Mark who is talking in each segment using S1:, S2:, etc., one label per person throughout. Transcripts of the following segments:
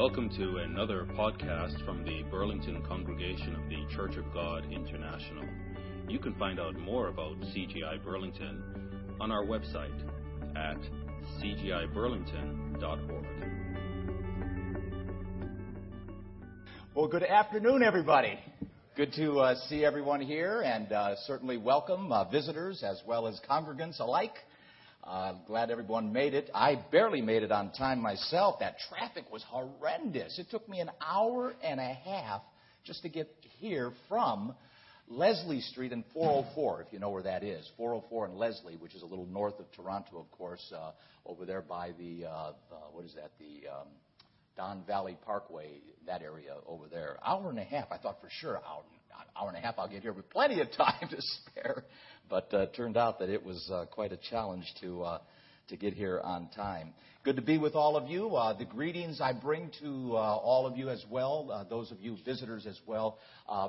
S1: Welcome to another podcast from the Burlington congregation of the Church of God International. You can find out more about CGI Burlington on our website at cgiburlington.org.
S2: Well, good afternoon, everybody. Good to uh, see everyone here, and uh, certainly welcome uh, visitors as well as congregants alike. Uh, glad everyone made it. I barely made it on time myself. That traffic was horrendous. It took me an hour and a half just to get here from Leslie Street and 404, if you know where that is. 404 and Leslie, which is a little north of Toronto, of course, uh, over there by the, uh, uh, what is that, the um, Don Valley Parkway, that area over there. Hour and a half. I thought for sure hour, hour and a half I'll get here with plenty of time to spare but uh, turned out that it was uh, quite a challenge to uh, to get here on time. Good to be with all of you. Uh, the greetings I bring to uh, all of you as well, uh, those of you visitors as well,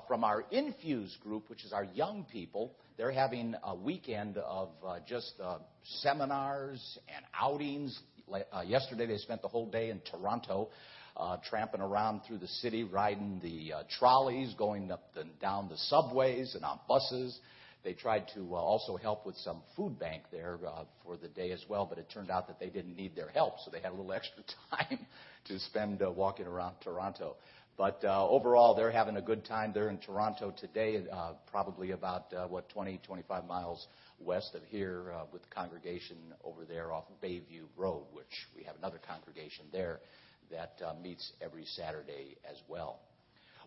S2: from our Infuse group, which is our young people. They're having a weekend of just seminars and outings. yesterday they spent the whole day in Toronto. Uh, tramping around through the city, riding the uh, trolleys, going up and down the subways and on buses, they tried to uh, also help with some food bank there uh, for the day as well, but it turned out that they didn't need their help, so they had a little extra time to spend uh, walking around Toronto. But uh, overall, they're having a good time. They're in Toronto today, uh, probably about, uh, what, 20, 25 miles west of here uh, with the congregation over there off Bayview Road, which we have another congregation there that uh, meets every Saturday as well.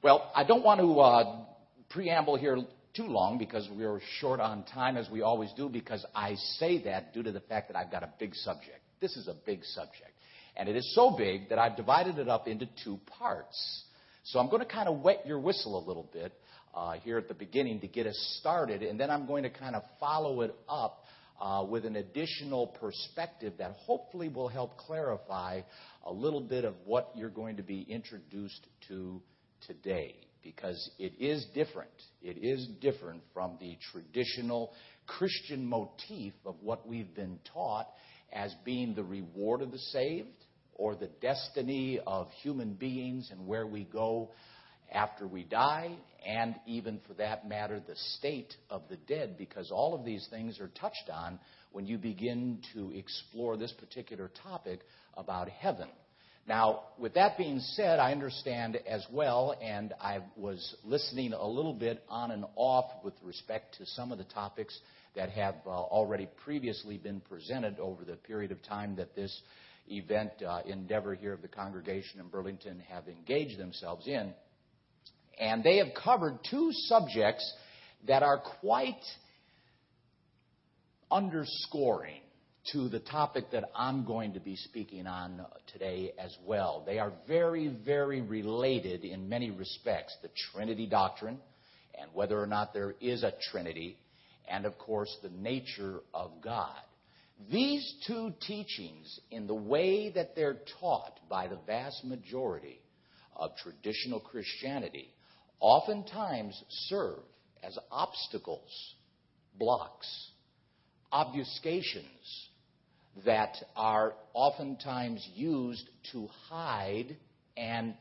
S2: Well, I don't want to uh, preamble here too long because we are short on time, as we always do, because I say that due to the fact that I've got a big subject. This is a big subject. And it is so big that I've divided it up into two parts. So I'm going to kind of wet your whistle a little bit uh, here at the beginning to get us started, and then I'm going to kind of follow it up uh, with an additional perspective that hopefully will help clarify a little bit of what you're going to be introduced to today because it is different. It is different from the traditional Christian motif of what we've been taught as being the reward of the saved or the destiny of human beings and where we go after we die, and even for that matter, the state of the dead, because all of these things are touched on when you begin to explore this particular topic about heaven. Now, with that being said, I understand as well, and I was listening a little bit on and off with respect to some of the topics that have uh, already previously been presented over the period of time that this event uh, endeavor here of the congregation in Burlington have engaged themselves in. And they have covered two subjects that are quite underscoring to the topic that I'm going to be speaking on today as well. They are very, very related in many respects the Trinity doctrine and whether or not there is a Trinity, and of course, the nature of God. These two teachings, in the way that they're taught by the vast majority of traditional Christianity, oftentimes serve as obstacles, blocks, obfuscations that are oftentimes used to hide and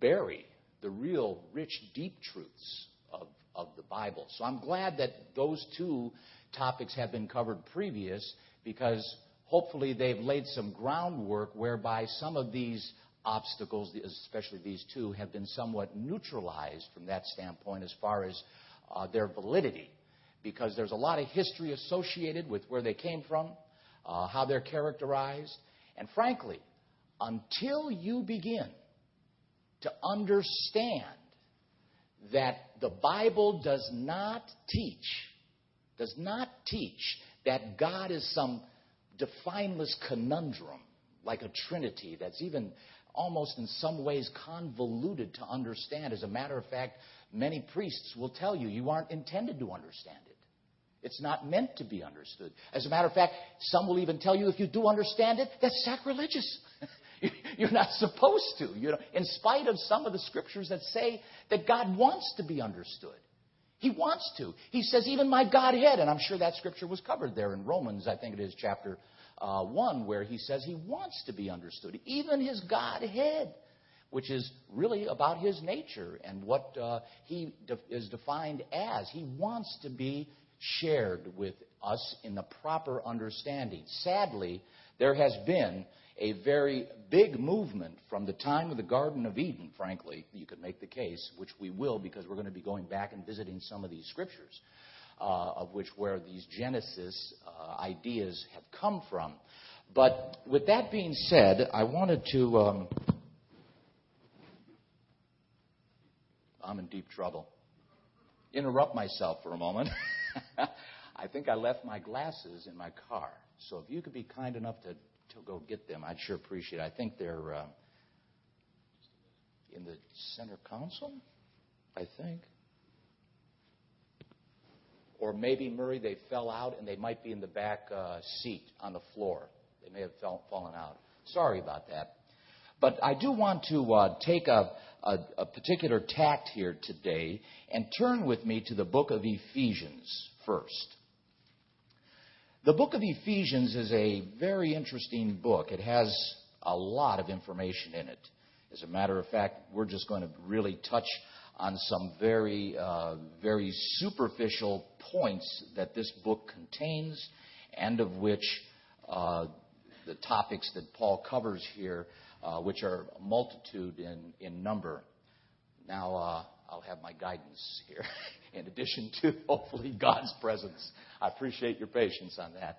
S2: bury the real rich, deep truths of, of the Bible. So I'm glad that those two topics have been covered previous because hopefully they've laid some groundwork whereby some of these obstacles, especially these two, have been somewhat neutralized from that standpoint as far as uh, their validity. Because there's a lot of history associated with where they came from, uh, how they're characterized. And frankly, until you begin to understand that the Bible does not teach, does not teach that God is some defineless conundrum like a trinity that's even almost in some ways convoluted to understand. As a matter of fact, many priests will tell you you aren't intended to understand it. It's not meant to be understood. As a matter of fact, some will even tell you if you do understand it, that's sacrilegious. You're not supposed to, you know, in spite of some of the scriptures that say that God wants to be understood. He wants to. He says, even my Godhead, and I'm sure that scripture was covered there in Romans, I think it is chapter uh, 1, where he says he wants to be understood. Even his Godhead which is really about his nature and what uh, he de- is defined as. He wants to be shared with us in the proper understanding. Sadly, there has been a very big movement from the time of the Garden of Eden, frankly, you could make the case, which we will because we're going to be going back and visiting some of these scriptures, uh, of which where these Genesis uh, ideas have come from. But with that being said, I wanted to. Um, I'm in deep trouble. Interrupt myself for a moment. I think I left my glasses in my car. So if you could be kind enough to, to go get them, I'd sure appreciate it. I think they're uh, in the center console, I think. Or maybe, Murray, they fell out and they might be in the back uh, seat on the floor. They may have fell, fallen out. Sorry about that. But I do want to uh, take a, a, a particular tact here today and turn with me to the book of Ephesians first. The book of Ephesians is a very interesting book. It has a lot of information in it. As a matter of fact, we're just going to really touch on some very, uh, very superficial points that this book contains, and of which uh, the topics that Paul covers here, uh, which are a multitude in, in number. Now, uh, I'll have my guidance here, in addition to hopefully God's presence. I appreciate your patience on that.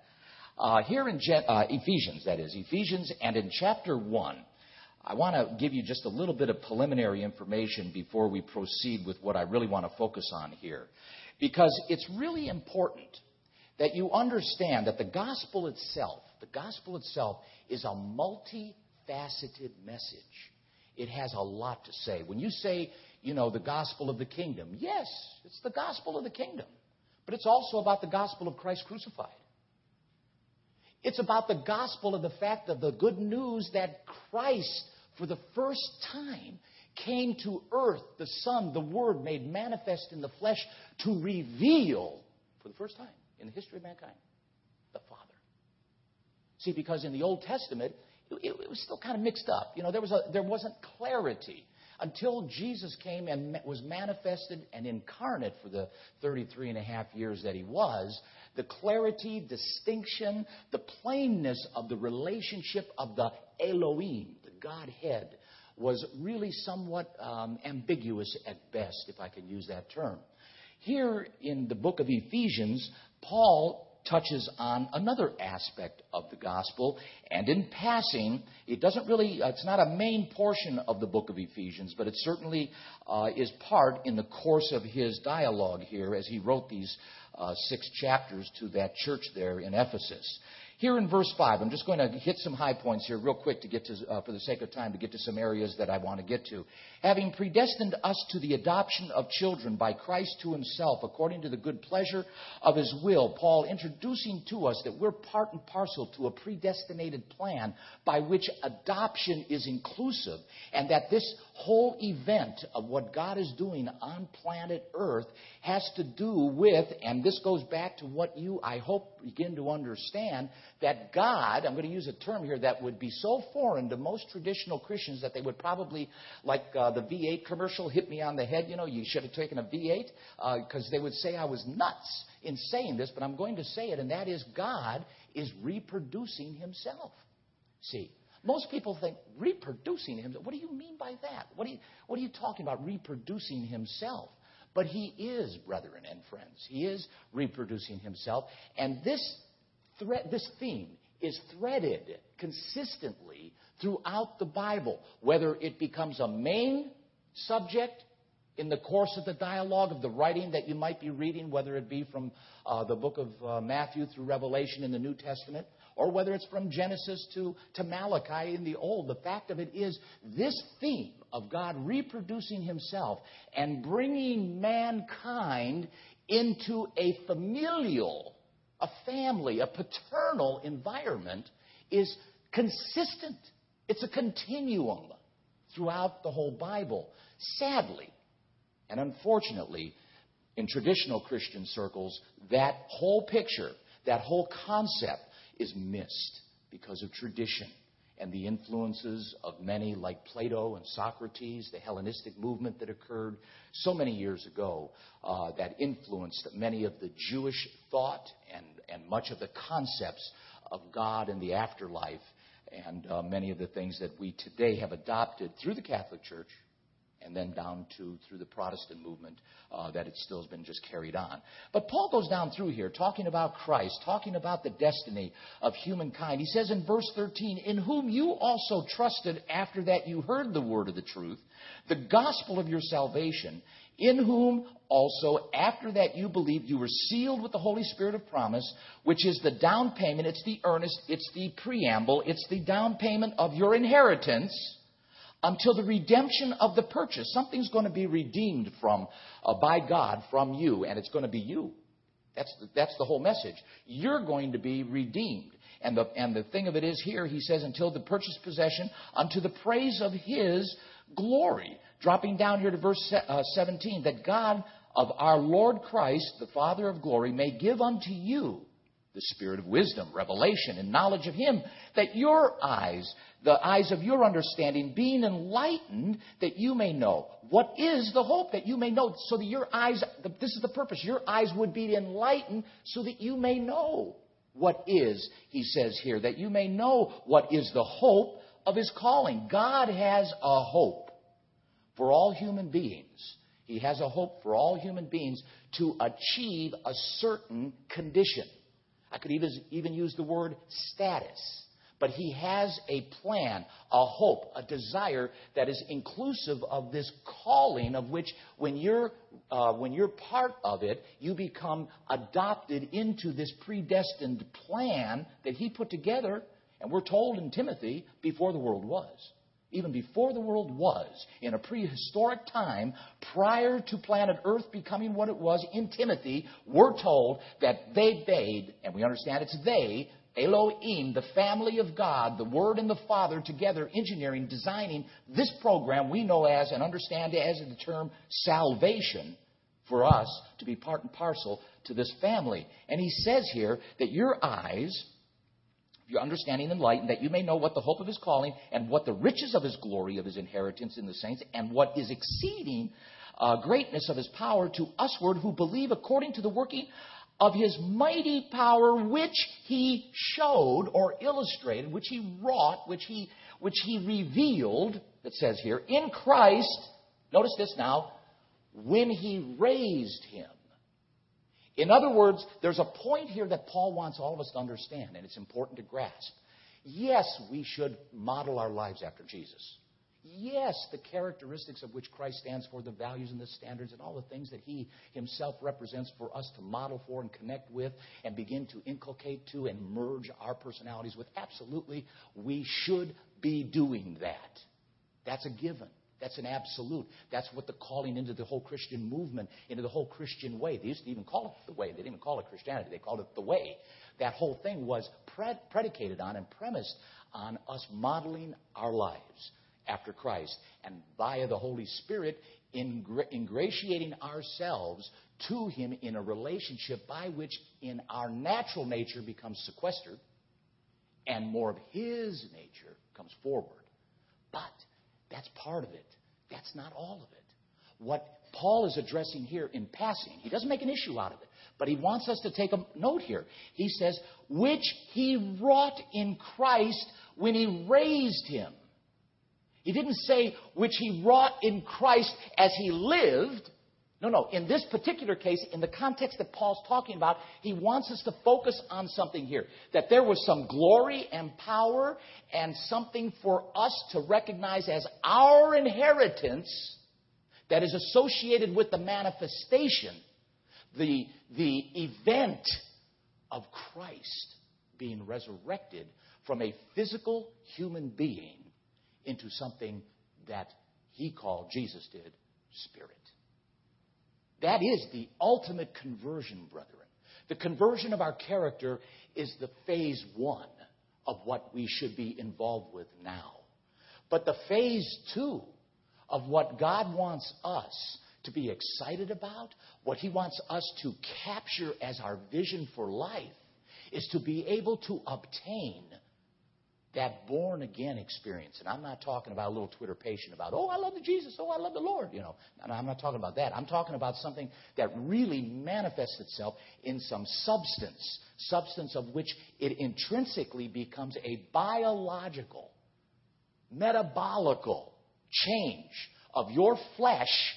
S2: Uh, here in Je- uh, Ephesians, that is, Ephesians, and in chapter 1, I want to give you just a little bit of preliminary information before we proceed with what I really want to focus on here. Because it's really important that you understand that the gospel itself, the gospel itself, is a multifaceted message. It has a lot to say. When you say you know, the gospel of the kingdom. Yes, it's the gospel of the kingdom. But it's also about the gospel of Christ crucified. It's about the gospel of the fact of the good news that Christ, for the first time, came to earth, the Son, the Word made manifest in the flesh, to reveal, for the first time in the history of mankind, the Father. See, because in the Old Testament, it, it was still kind of mixed up. You know, there, was a, there wasn't clarity until Jesus came and was manifested and incarnate for the 33 and a half years that he was, the clarity, distinction, the plainness of the relationship of the Elohim, the Godhead, was really somewhat um, ambiguous at best, if I can use that term. Here in the book of Ephesians, Paul touches on another aspect of the gospel. And in passing, it doesn't really, uh, it's not a main portion of the book of Ephesians, but it certainly uh, is part in the course of his dialogue here as he wrote these uh, six chapters to that church there in Ephesus. Here in verse 5, I'm just going to hit some high points here real quick to get to, uh, for the sake of time, to get to some areas that I want to get to. Having predestined us to the adoption of children by Christ to himself, according to the good pleasure of his will, Paul introducing to us that we're part and parcel to a predestinated plan by which adoption is inclusive, and that this whole event of what God is doing on planet Earth has to do with, and this goes back to what you, I hope, begin to understand, that God, I'm going to use a term here that would be so foreign to most traditional Christians that they would probably, like uh, the V8 commercial, hit me on the head, you know, you should have taken a V8, because uh, they would say I was nuts in saying this, but I'm going to say it, and that is God is reproducing himself. See, most people think reproducing himself. What do you mean by that? What are you, what are you talking about, reproducing himself? But he is, brethren and friends. He is reproducing himself. And this, thread, this theme is threaded consistently throughout the Bible, whether it becomes a main subject in the course of the dialogue of the writing that you might be reading, whether it be from uh, the book of uh, Matthew through Revelation in the New Testament, or whether it's from Genesis to, to Malachi in the Old. The fact of it is, this theme of God reproducing himself and bringing mankind into a familial, a family, a paternal environment is consistent. It's a continuum throughout the whole Bible. Sadly, and unfortunately, in traditional Christian circles, that whole picture, that whole concept is missed because of tradition and the influences of many like Plato and Socrates, the Hellenistic movement that occurred so many years ago uh, that influenced many of the Jewish thought and, and much of the concepts of God and the afterlife, and uh, many of the things that we today have adopted through the Catholic Church and then down to through the Protestant movement uh, that it still has been just carried on. But Paul goes down through here talking about Christ, talking about the destiny of humankind. He says in verse 13, In whom you also trusted after that you heard the word of the truth, the gospel of your salvation, in whom also after that you believed you were sealed with the Holy Spirit of promise, which is the down payment, it's the earnest, it's the preamble, it's the down payment of your inheritance until the redemption of the purchase. Something's going to be redeemed from uh, by God from you, and it's going to be you. That's the, that's the whole message. You're going to be redeemed. And the, and the thing of it is here, he says, until the purchased possession, unto the praise of his glory. Dropping down here to verse uh, 17, that God of our Lord Christ, the Father of glory, may give unto you the spirit of wisdom, revelation, and knowledge of him, that your eyes the eyes of your understanding being enlightened that you may know. What is the hope that you may know? So that your eyes, this is the purpose, your eyes would be enlightened so that you may know what is, he says here, that you may know what is the hope of his calling. God has a hope for all human beings. He has a hope for all human beings to achieve a certain condition. I could even, even use the word status. But He has a plan, a hope, a desire that is inclusive of this calling, of which when you're, uh, when you're part of it, you become adopted into this predestined plan that He put together, and we're told in Timothy, before the world was even before the world was, in a prehistoric time, prior to planet Earth becoming what it was in Timothy, we're told that they bade, and we understand it's they, Elohim, the family of God, the Word and the Father together engineering, designing this program we know as and understand as the term salvation for us to be part and parcel to this family. And he says here that your eyes, your understanding enlightened, that you may know what the hope of his calling and what the riches of his glory of his inheritance in the saints and what is exceeding uh, greatness of his power to usward who believe according to the working of his mighty power, which he showed or illustrated, which he wrought, which he, which he revealed, it says here, in Christ, notice this now, when he raised him. In other words, there's a point here that Paul wants all of us to understand, and it's important to grasp. Yes, we should model our lives after Jesus. Yes, the characteristics of which Christ stands for, the values and the standards, and all the things that He Himself represents for us to model for and connect with and begin to inculcate to and merge our personalities with. Absolutely, we should be doing that. That's a given. That's an absolute. That's what the calling into the whole Christian movement, into the whole Christian way. They used to even call it the way. They didn't even call it Christianity. They called it the way. That whole thing was predicated on and premised on us modeling our lives after Christ, and via the Holy Spirit, ingratiating ourselves to Him in a relationship by which, in our natural nature, becomes sequestered, and more of His nature comes forward. But that's part of it. That's not all of it. What Paul is addressing here in passing, he doesn't make an issue out of it, but he wants us to take a note here. He says, which he wrought in Christ when he raised him he didn't say which he wrought in Christ as he lived. No, no. In this particular case, in the context that Paul's talking about, he wants us to focus on something here. That there was some glory and power and something for us to recognize as our inheritance that is associated with the manifestation, the, the event of Christ being resurrected from a physical human being into something that he called, Jesus did, spirit. That is the ultimate conversion, brethren. The conversion of our character is the phase one of what we should be involved with now. But the phase two of what God wants us to be excited about, what He wants us to capture as our vision for life, is to be able to obtain that born again experience. And I'm not talking about a little Twitter patient about, oh, I love the Jesus, oh, I love the Lord. You know, I'm not talking about that. I'm talking about something that really manifests itself in some substance, substance of which it intrinsically becomes a biological, metabolical change of your flesh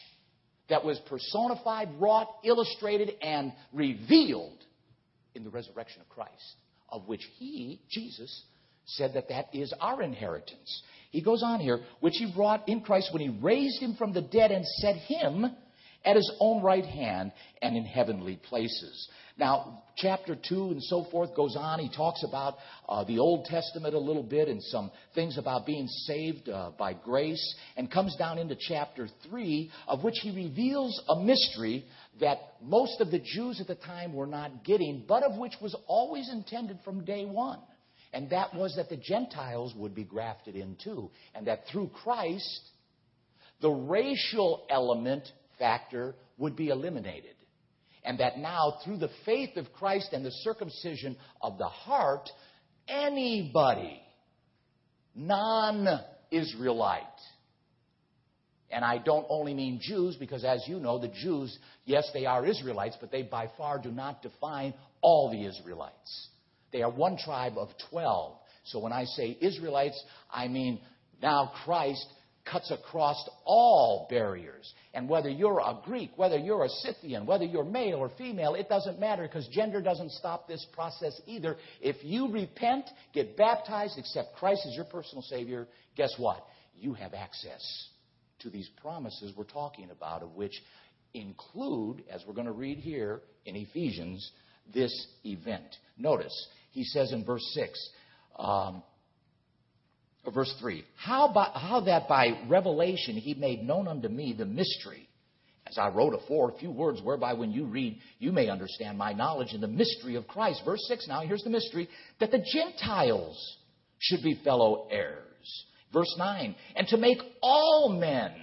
S2: that was personified, wrought, illustrated, and revealed in the resurrection of Christ, of which He, Jesus, said that that is our inheritance. He goes on here, which He brought in Christ when He raised Him from the dead and set Him at His own right hand and in heavenly places. Now, chapter 2 and so forth goes on. He talks about uh, the Old Testament a little bit and some things about being saved uh, by grace, and comes down into chapter 3, of which he reveals a mystery that most of the Jews at the time were not getting, but of which was always intended from day one. And that was that the Gentiles would be grafted in too. And that through Christ, the racial element factor would be eliminated and that now, through the faith of Christ and the circumcision of the heart, anybody, non Israelite, and I don't only mean Jews, because as you know, the Jews, yes, they are Israelites, but they by far do not define all the Israelites. They are one tribe of 12. So when I say Israelites, I mean now Christ cuts across all barriers. And whether you're a Greek, whether you're a Scythian, whether you're male or female, it doesn't matter because gender doesn't stop this process either. If you repent, get baptized, accept Christ as your personal Savior, guess what? You have access to these promises we're talking about, of which include, as we're going to read here in Ephesians, this event. Notice, he says in verse 6, um, verse 3 how, by, how that by revelation he made known unto me the mystery as i wrote afore a few words whereby when you read you may understand my knowledge in the mystery of christ. Verse 6 now here's the mystery that the gentiles should be fellow heirs. Verse 9 and to make all men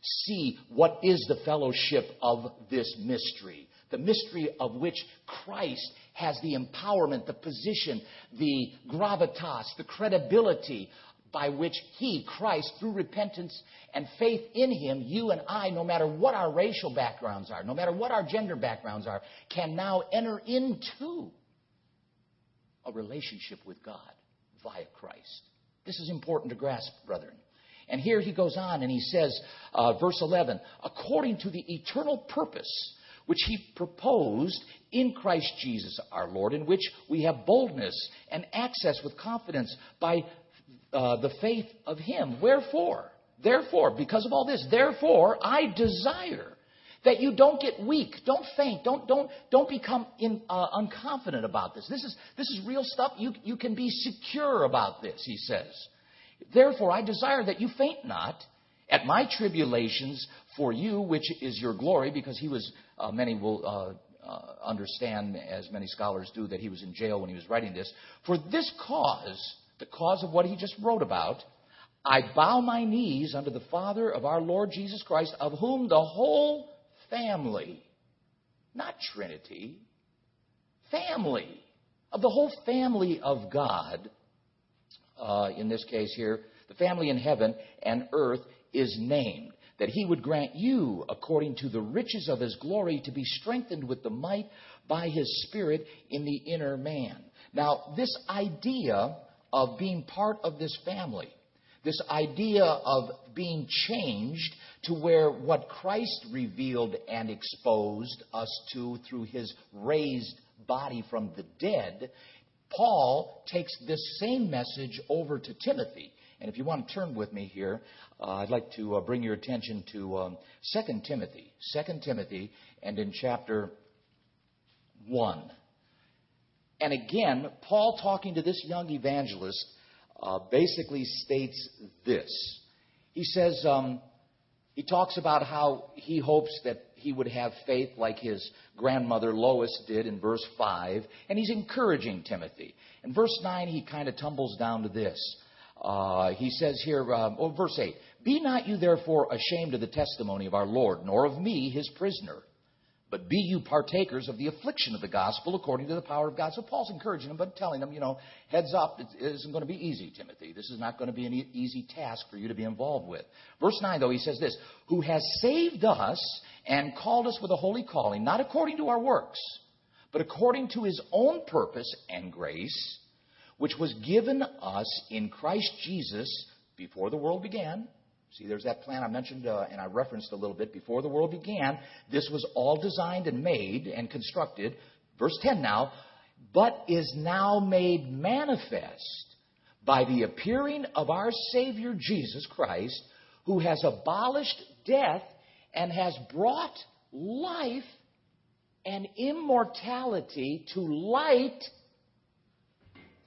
S2: see what is the fellowship of this mystery the mystery of which Christ has the empowerment, the position, the gravitas, the credibility by which He, Christ, through repentance and faith in Him, you and I, no matter what our racial backgrounds are, no matter what our gender backgrounds are, can now enter into a relationship with God via Christ. This is important to grasp, brethren. And here he goes on and he says, uh, verse 11, according to the eternal purpose which he proposed in Christ Jesus our Lord, in which we have boldness and access with confidence by uh, the faith of him. Wherefore, therefore, because of all this, therefore, I desire that you don't get weak, don't faint, don't don't don't become in, uh, unconfident about this. This is this is real stuff. You you can be secure about this. He says. Therefore, I desire that you faint not at my tribulations for you, which is your glory, because he was, uh, many will uh, uh, understand, as many scholars do, that he was in jail when he was writing this. For this cause, the cause of what he just wrote about, I bow my knees unto the Father of our Lord Jesus Christ, of whom the whole family, not Trinity, family, of the whole family of God, uh, in this case here, the family in heaven and earth is named, that he would grant you, according to the riches of his glory, to be strengthened with the might by his Spirit in the inner man. Now, this idea of being part of this family, this idea of being changed to where what Christ revealed and exposed us to through his raised body from the dead, Paul takes this same message over to Timothy. And if you want to turn with me here, uh, I'd like to uh, bring your attention to um, 2 Timothy. 2 Timothy, and in chapter 1. And again, Paul, talking to this young evangelist, uh, basically states this. He says, um, he talks about how he hopes that he would have faith like his grandmother Lois did in verse 5, and he's encouraging Timothy. In verse 9, he kind of tumbles down to this. Uh, he says here, um, oh, verse 8, Be not you therefore ashamed of the testimony of our Lord, nor of me, his prisoner, But be you partakers of the affliction of the gospel according to the power of God. So Paul's encouraging them, but telling them, you know, heads up, it isn't going to be easy, Timothy. This is not going to be an easy task for you to be involved with. Verse 9, though, he says this Who has saved us and called us with a holy calling, not according to our works, but according to his own purpose and grace, which was given us in Christ Jesus before the world began See, there's that plan I mentioned uh, and I referenced a little bit before the world began. This was all designed and made and constructed. Verse 10 now, but is now made manifest by the appearing of our Savior Jesus Christ, who has abolished death and has brought life and immortality to light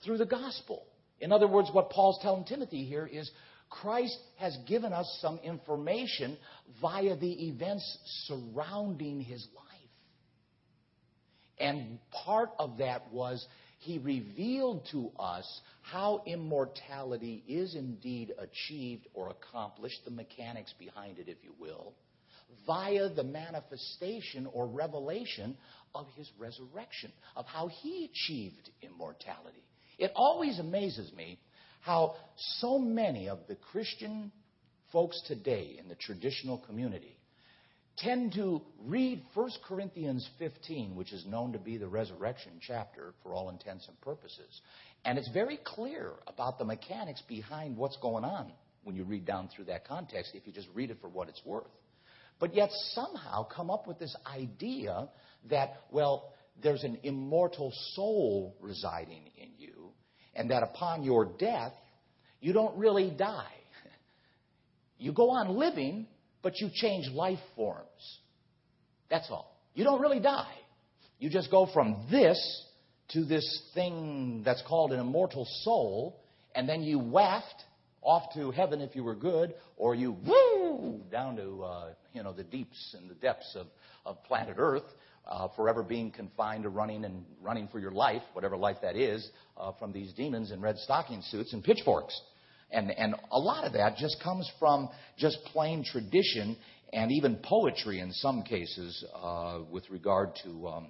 S2: through the gospel. In other words, what Paul's telling Timothy here is Christ has given us some information via the events surrounding his life. And part of that was he revealed to us how immortality is indeed achieved or accomplished, the mechanics behind it, if you will, via the manifestation or revelation of his resurrection, of how he achieved immortality. It always amazes me how so many of the Christian folks today in the traditional community tend to read 1 Corinthians 15, which is known to be the resurrection chapter for all intents and purposes. And it's very clear about the mechanics behind what's going on when you read down through that context, if you just read it for what it's worth. But yet somehow come up with this idea that, well, there's an immortal soul residing in you and that upon your death, you don't really die. You go on living, but you change life forms. That's all. You don't really die. You just go from this to this thing that's called an immortal soul, and then you waft off to heaven if you were good, or you woo down to uh, you know the deeps and the depths of, of planet Earth, uh, forever being confined to running and running for your life, whatever life that is, uh, from these demons in red stocking suits and pitchforks. And, and a lot of that just comes from just plain tradition and even poetry in some cases uh, with regard to um,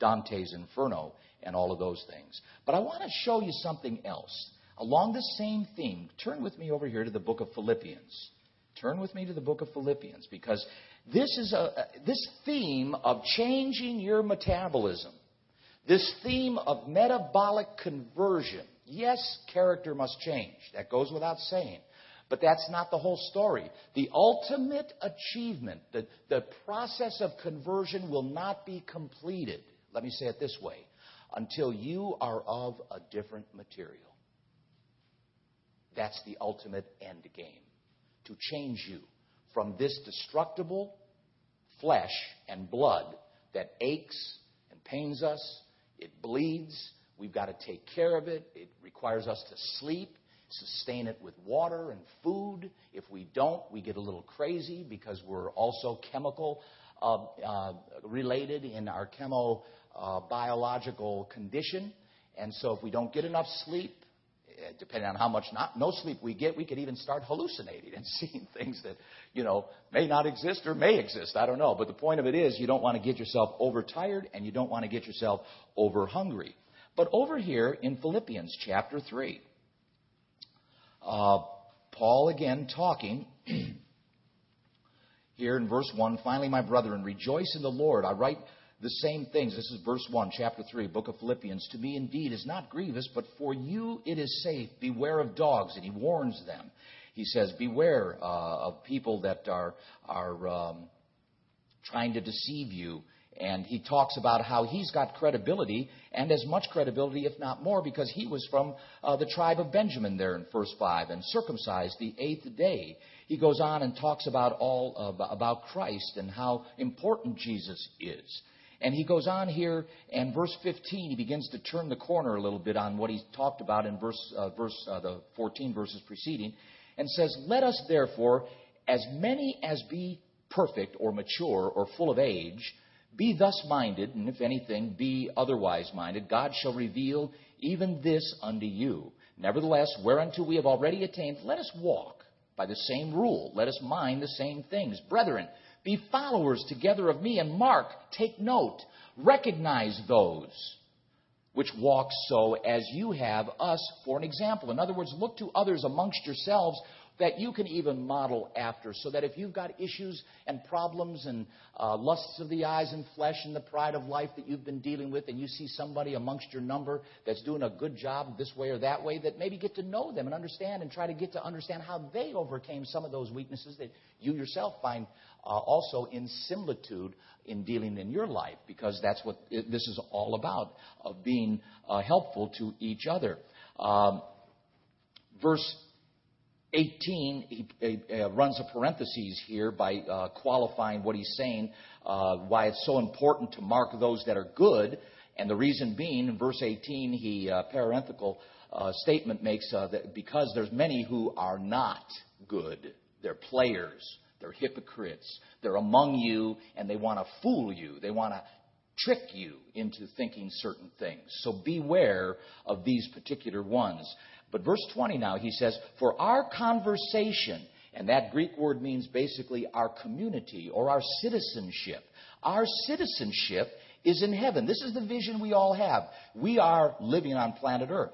S2: Dante's Inferno and all of those things. But I want to show you something else. Along the same theme, turn with me over here to the book of Philippians. Turn with me to the book of Philippians because this is a, this theme of changing your metabolism, this theme of metabolic conversion. Yes, character must change. That goes without saying. But that's not the whole story. The ultimate achievement, the, the process of conversion will not be completed, let me say it this way, until you are of a different material. That's the ultimate end game. To change you from this destructible flesh and blood that aches and pains us. It bleeds. We've got to take care of it. It requires us to sleep, sustain it with water and food. If we don't, we get a little crazy because we're also chemical uh, uh, related in our chemo uh, biological condition. And so if we don't get enough sleep, depending on how much not, no sleep we get, we could even start hallucinating and seeing things that, you know, may not exist or may exist. I don't know. But the point of it is you don't want to get yourself overtired and you don't want to get yourself over hungry. But over here in Philippians chapter 3, uh, Paul again talking here in verse 1 Finally, my brethren, rejoice in the Lord. I write the same things. This is verse 1, chapter 3, book of Philippians. To me indeed is not grievous, but for you it is safe. Beware of dogs. And he warns them. He says, Beware uh, of people that are, are um, trying to deceive you. And he talks about how he's got credibility, and as much credibility, if not more, because he was from uh, the tribe of Benjamin there in verse 5 and circumcised the eighth day. He goes on and talks about all of, about Christ and how important Jesus is. And he goes on here, and verse 15, he begins to turn the corner a little bit on what he talked about in verse, uh, verse uh, the 14 verses preceding, and says, Let us therefore, as many as be perfect or mature or full of age, be thus minded, and if anything, be otherwise minded. God shall reveal even this unto you. Nevertheless, whereunto we have already attained, let us walk by the same rule. Let us mind the same things. Brethren, Be followers together of me. And mark, take note, recognize those which walk so as you have us for an example. In other words, look to others amongst yourselves that you can even model after, so that if you've got issues and problems and uh, lusts of the eyes and flesh and the pride of life that you've been dealing with, and you see somebody amongst your number that's doing a good job this way or that way, that maybe get to know them and understand and try to get to understand how they overcame some of those weaknesses that you yourself find uh, also in similitude in dealing in your life, because that's what it, this is all about, of being uh, helpful to each other. Um, verse 18, he, he uh, runs a parenthesis here by uh, qualifying what he's saying, uh, why it's so important to mark those that are good. And the reason being, in verse 18, he uh, parenthetical uh, statement makes that because there's many who are not good. They're players. They're hypocrites. They're among you and they want to fool you. They want to trick you into thinking certain things. So beware of these particular ones. But verse 20 now, he says, For our conversation, and that Greek word means basically our community or our citizenship. Our citizenship is in heaven. This is the vision we all have. We are living on planet Earth.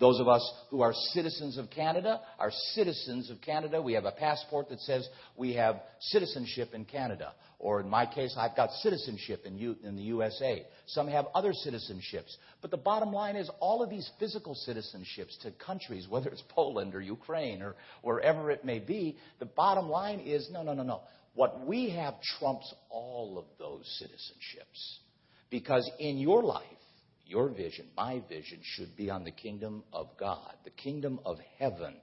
S2: Those of us who are citizens of Canada are citizens of Canada. We have a passport that says we have citizenship in Canada. Or in my case, I've got citizenship in, U- in the USA. Some have other citizenships. But the bottom line is all of these physical citizenships to countries, whether it's Poland or Ukraine or wherever it may be, the bottom line is no, no, no, no. What we have trumps all of those citizenships. Because in your life, your vision, my vision, should be on the kingdom of God. The kingdom of heaven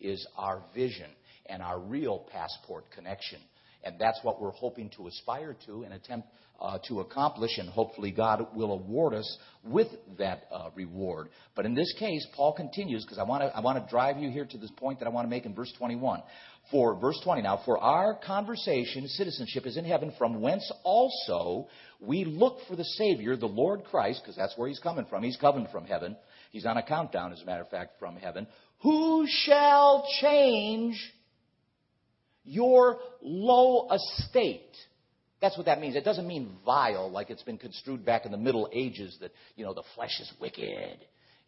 S2: is our vision and our real passport connection. And that's what we're hoping to aspire to and attempt uh, to accomplish, and hopefully God will award us with that uh, reward. But in this case, Paul continues because I want to I want to drive you here to this point that I want to make in verse 21. For verse 20 now, for our conversation, citizenship is in heaven, from whence also we look for the Savior, the Lord Christ, because that's where he's coming from. He's coming from heaven. He's on a countdown, as a matter of fact, from heaven. Who shall change your low estate? That's what that means. It doesn't mean vile, like it's been construed back in the Middle Ages that, you know, the flesh is wicked,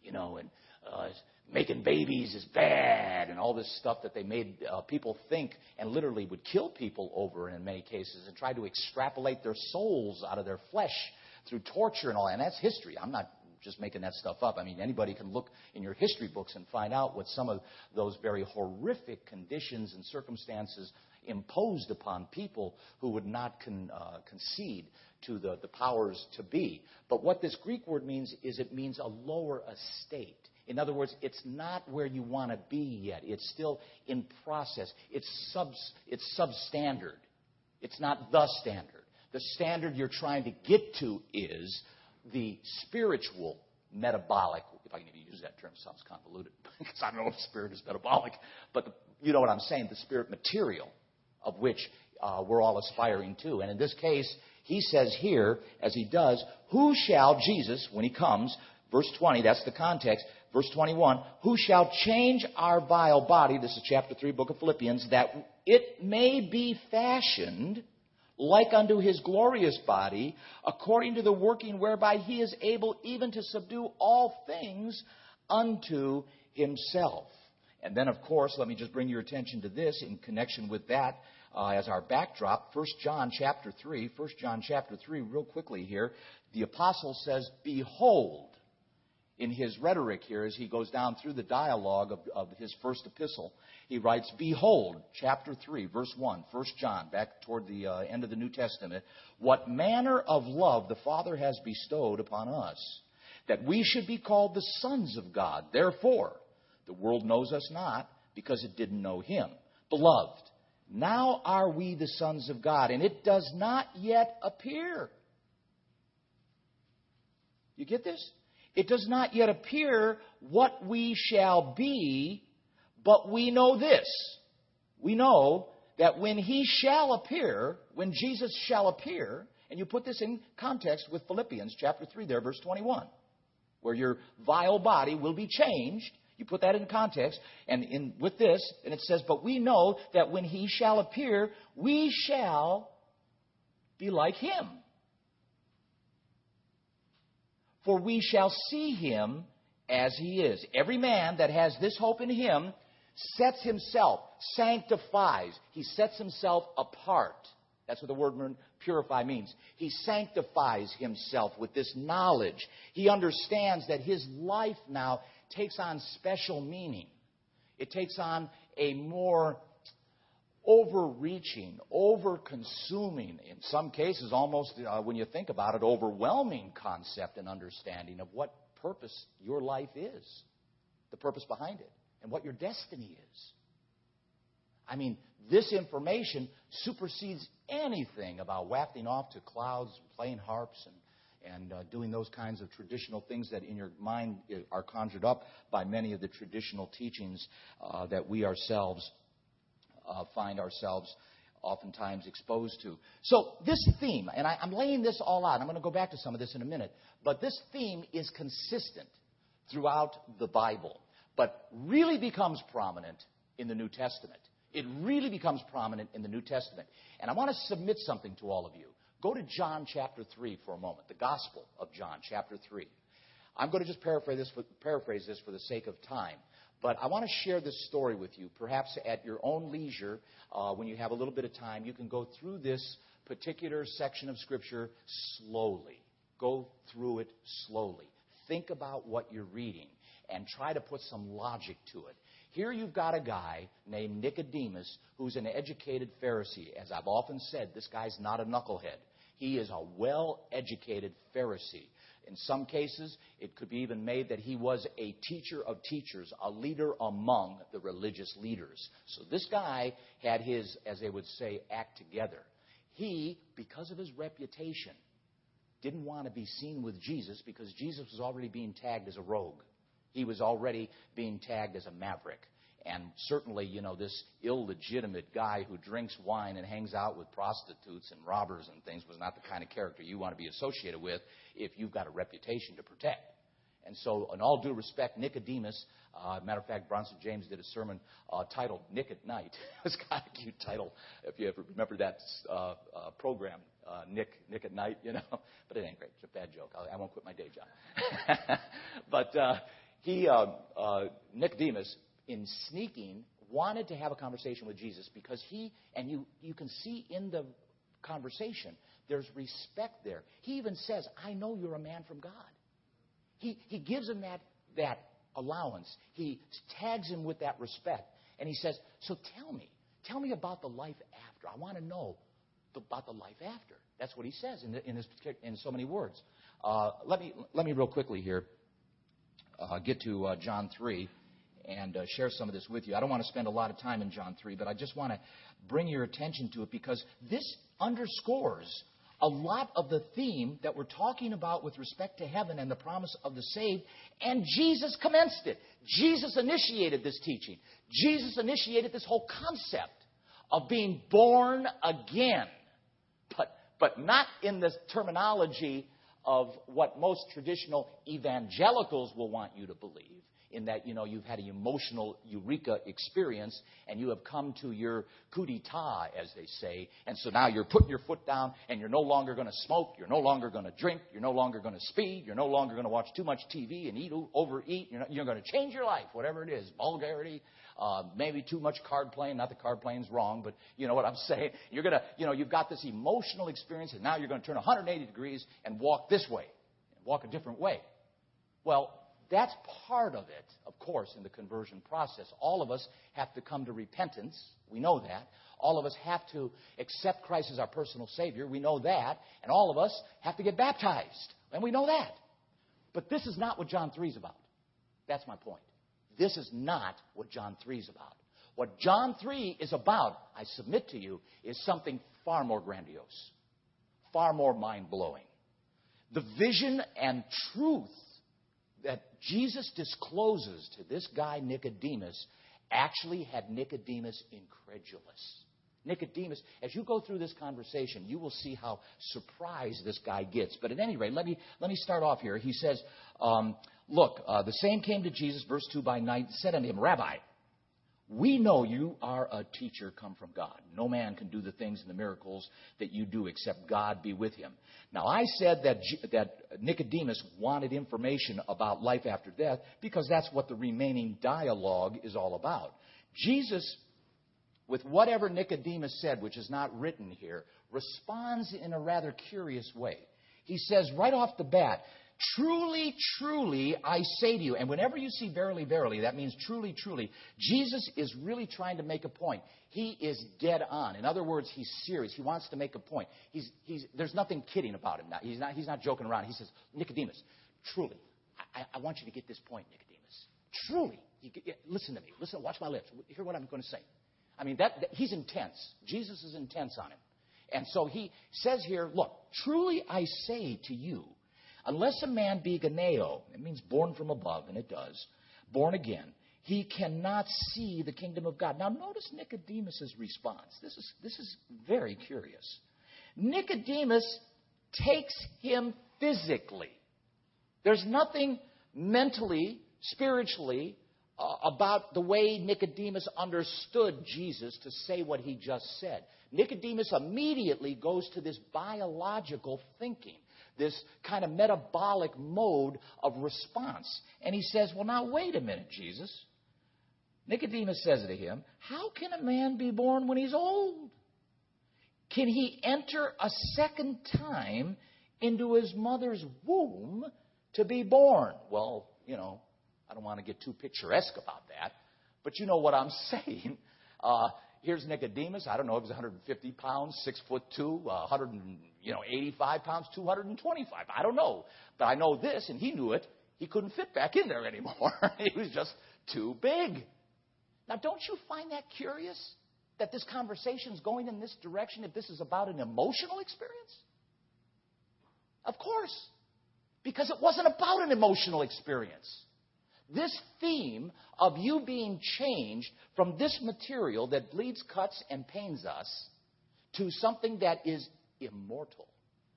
S2: you know, and uh, making babies is bad and all this stuff that they made uh, people think and literally would kill people over in many cases and try to extrapolate their souls out of their flesh through torture and all that. And that's history. I'm not just making that stuff up. I mean, anybody can look in your history books and find out what some of those very horrific conditions and circumstances imposed upon people who would not con, uh, concede to the, the powers to be. But what this Greek word means is it means a lower estate. In other words, it's not where you want to be yet. It's still in process. It's, sub, it's substandard. It's not the standard. The standard you're trying to get to is the spiritual metabolic. If I can even use that term, sounds convoluted because I don't know if spirit is metabolic, but the, you know what I'm saying. The spirit material of which uh, we're all aspiring to. And in this case, he says here, as he does, who shall Jesus, when he comes, verse 20, that's the context, Verse 21, who shall change our vile body, this is chapter 3, book of Philippians, that it may be fashioned like unto his glorious body, according to the working whereby he is able even to subdue all things unto himself. And then, of course, let me just bring your attention to this in connection with that uh, as our backdrop. 1 John chapter 3, 1 John chapter 3, real quickly here. The apostle says, Behold, in his rhetoric here as he goes down through the dialogue of, of, his first epistle. He writes, Behold, chapter 3, verse 1, 1 John, back toward the uh, end of the New Testament, what manner of love the Father has bestowed upon us, that we should be called the sons of God. Therefore, the world knows us not because it didn't know him. Beloved, now are we the sons of God, and it does not yet appear. You get this? It does not yet appear what we shall be, but we know this. We know that when he shall appear, when Jesus shall appear, and you put this in context with Philippians chapter 3 there, verse 21, where your vile body will be changed. You put that in context, and in, with this, and it says, But we know that when he shall appear, we shall be like him. For we shall see him as he is. Every man that has this hope in him sets himself, sanctifies. He sets himself apart. That's what the word purify means. He sanctifies himself with this knowledge. He understands that his life now takes on special meaning. It takes on a more overreaching, over consuming, in some cases, almost uh, when you think about it, overwhelming concept and understanding of what purpose your life is, the purpose behind it, and what your destiny is. I mean, this information supersedes anything about wafting off to clouds, playing harps, and, and uh, doing those kinds of traditional things that in your mind uh, are conjured up by many of the traditional teachings uh, that we ourselves uh, find ourselves oftentimes exposed to. So, this theme, and I, I'm laying this all out, I'm going to go back to some of this in a minute, but this theme is consistent throughout the Bible, but really becomes prominent in the New Testament. It really becomes prominent in the New Testament. And I want to submit something to all of you. Go to John chapter 3 for a moment, the Gospel of John chapter 3. I'm going to just paraphrase this for, paraphrase this for the sake of time. But I want to share this story with you. Perhaps at your own leisure, uh, when you have a little bit of time, you can go through this particular section of Scripture slowly. Go through it slowly. Think about what you're reading and try to put some logic to it. Here you've got a guy named Nicodemus who's an educated Pharisee. As I've often said, this guy's not a knucklehead. He is a well educated Pharisee. In some cases, it could be even made that he was a teacher of teachers, a leader among the religious leaders. So this guy had his, as they would say, act together. He, because of his reputation, didn't want to be seen with Jesus because Jesus was already being tagged as a rogue. He was already being tagged as a maverick. And certainly, you know, this illegitimate guy who drinks wine and hangs out with prostitutes and robbers and things was not the kind of character you want to be associated with if you've got a reputation to protect. And so, in all due respect, Nicodemus, uh, matter of fact, Bronson James did a sermon uh, titled Nick at Night. it's kind of a cute title if you ever remember that uh, uh, program, uh, Nick, Nick at Night, you know. But it ain't great. It's a bad joke. I, I won't quit my day job. but uh, he, uh, uh, Nicodemus, in sneaking, wanted to have a conversation with Jesus because he, and you, you can see in the conversation, there's respect there. He even says, I know you're a man from God. He, he gives him that, that allowance. He tags him with that respect. And he says, So tell me, tell me about the life after. I want to know about the life after. That's what he says in, the, in, in so many words. Uh, let, me, let me real quickly here uh, get to uh, John 3 and uh, share some of this with you. I don't want to spend a lot of time in John 3, but I just want to bring your attention to it because this underscores a lot of the theme that we're talking about with respect to heaven and the promise of the saved, and Jesus commenced it. Jesus initiated this teaching. Jesus initiated this whole concept of being born again, but, but not in the terminology of what most traditional evangelicals will want you to believe in that you know you've had an emotional eureka experience and you have come to your coup d'etat, as they say, and so now you're putting your foot down and you're no longer going to smoke, you're no longer going to drink, you're no longer going to speed, you're no longer going to watch too much TV and eat overeat. You're, not, you're going to change your life, whatever it is, vulgarity, uh, maybe too much card playing. Not that card playing's wrong, but you know what I'm saying. You're gonna, you know, you've got this emotional experience, and now you're going to turn 180 degrees and walk this way, walk a different way. Well, that's part of it, of course, in the conversion process. All of us have to come to repentance. We know that. All of us have to accept Christ as our personal Savior. We know that. And all of us have to get baptized. And we know that. But this is not what John 3 is about. That's my point. This is not what John 3 is about. What John 3 is about, I submit to you, is something far more grandiose, far more mind blowing. The vision and truth that Jesus discloses to this guy Nicodemus actually had Nicodemus incredulous. Nicodemus, as you go through this conversation, you will see how surprised this guy gets. But at any rate, let me, let me start off here. He says, um, Look, uh, the same came to Jesus, verse 2 by night, said unto him, Rabbi, we know you are a teacher come from God. No man can do the things and the miracles that you do except God be with him. Now, I said that, that Nicodemus wanted information about life after death because that's what the remaining dialogue is all about. Jesus, with whatever Nicodemus said, which is not written here, responds in a rather curious way. He says right off the bat, Truly, truly, I say to you, and whenever you see verily, verily, that means truly, truly, Jesus is really trying to make a point. He is dead on. In other words, he's serious. He wants to make a point. He's, he's, there's nothing kidding about him now. He's not, he's not joking around. He says, Nicodemus, truly, I, I want you to get this point, Nicodemus. Truly, you, listen to me. Listen, watch my lips. Hear what I'm going to say. I mean, that, that, he's intense. Jesus is intense on him. And so he says here, look, truly I say to you, Unless a man be gennao, it means born from above, and it does, born again, he cannot see the kingdom of God. Now, notice Nicodemus' response. This is, this is very curious. Nicodemus takes him physically. There's nothing mentally, spiritually, uh, about the way Nicodemus understood Jesus to say what he just said. Nicodemus immediately goes to this biological thinking this kind of metabolic mode of response. And he says, Well, now, wait a minute, Jesus. Nicodemus says to him, How can a man be born when he's old? Can he enter a second time into his mother's womb to be born? Well, you know, I don't want to get too picturesque about that, but you know what I'm saying. Uh, here's Nicodemus. I don't know if he's 150 pounds, six foot two, uh, 100, you know, 85 pounds, 225. I don't know, but I know this, and he knew it. He couldn't fit back in there anymore. he was just too big. Now, don't you find that curious that this conversation is going in this direction if this is about an emotional experience? Of course, because it wasn't about an emotional experience. This theme of you being changed from this material that bleeds, cuts, and pains us to something that is immortal,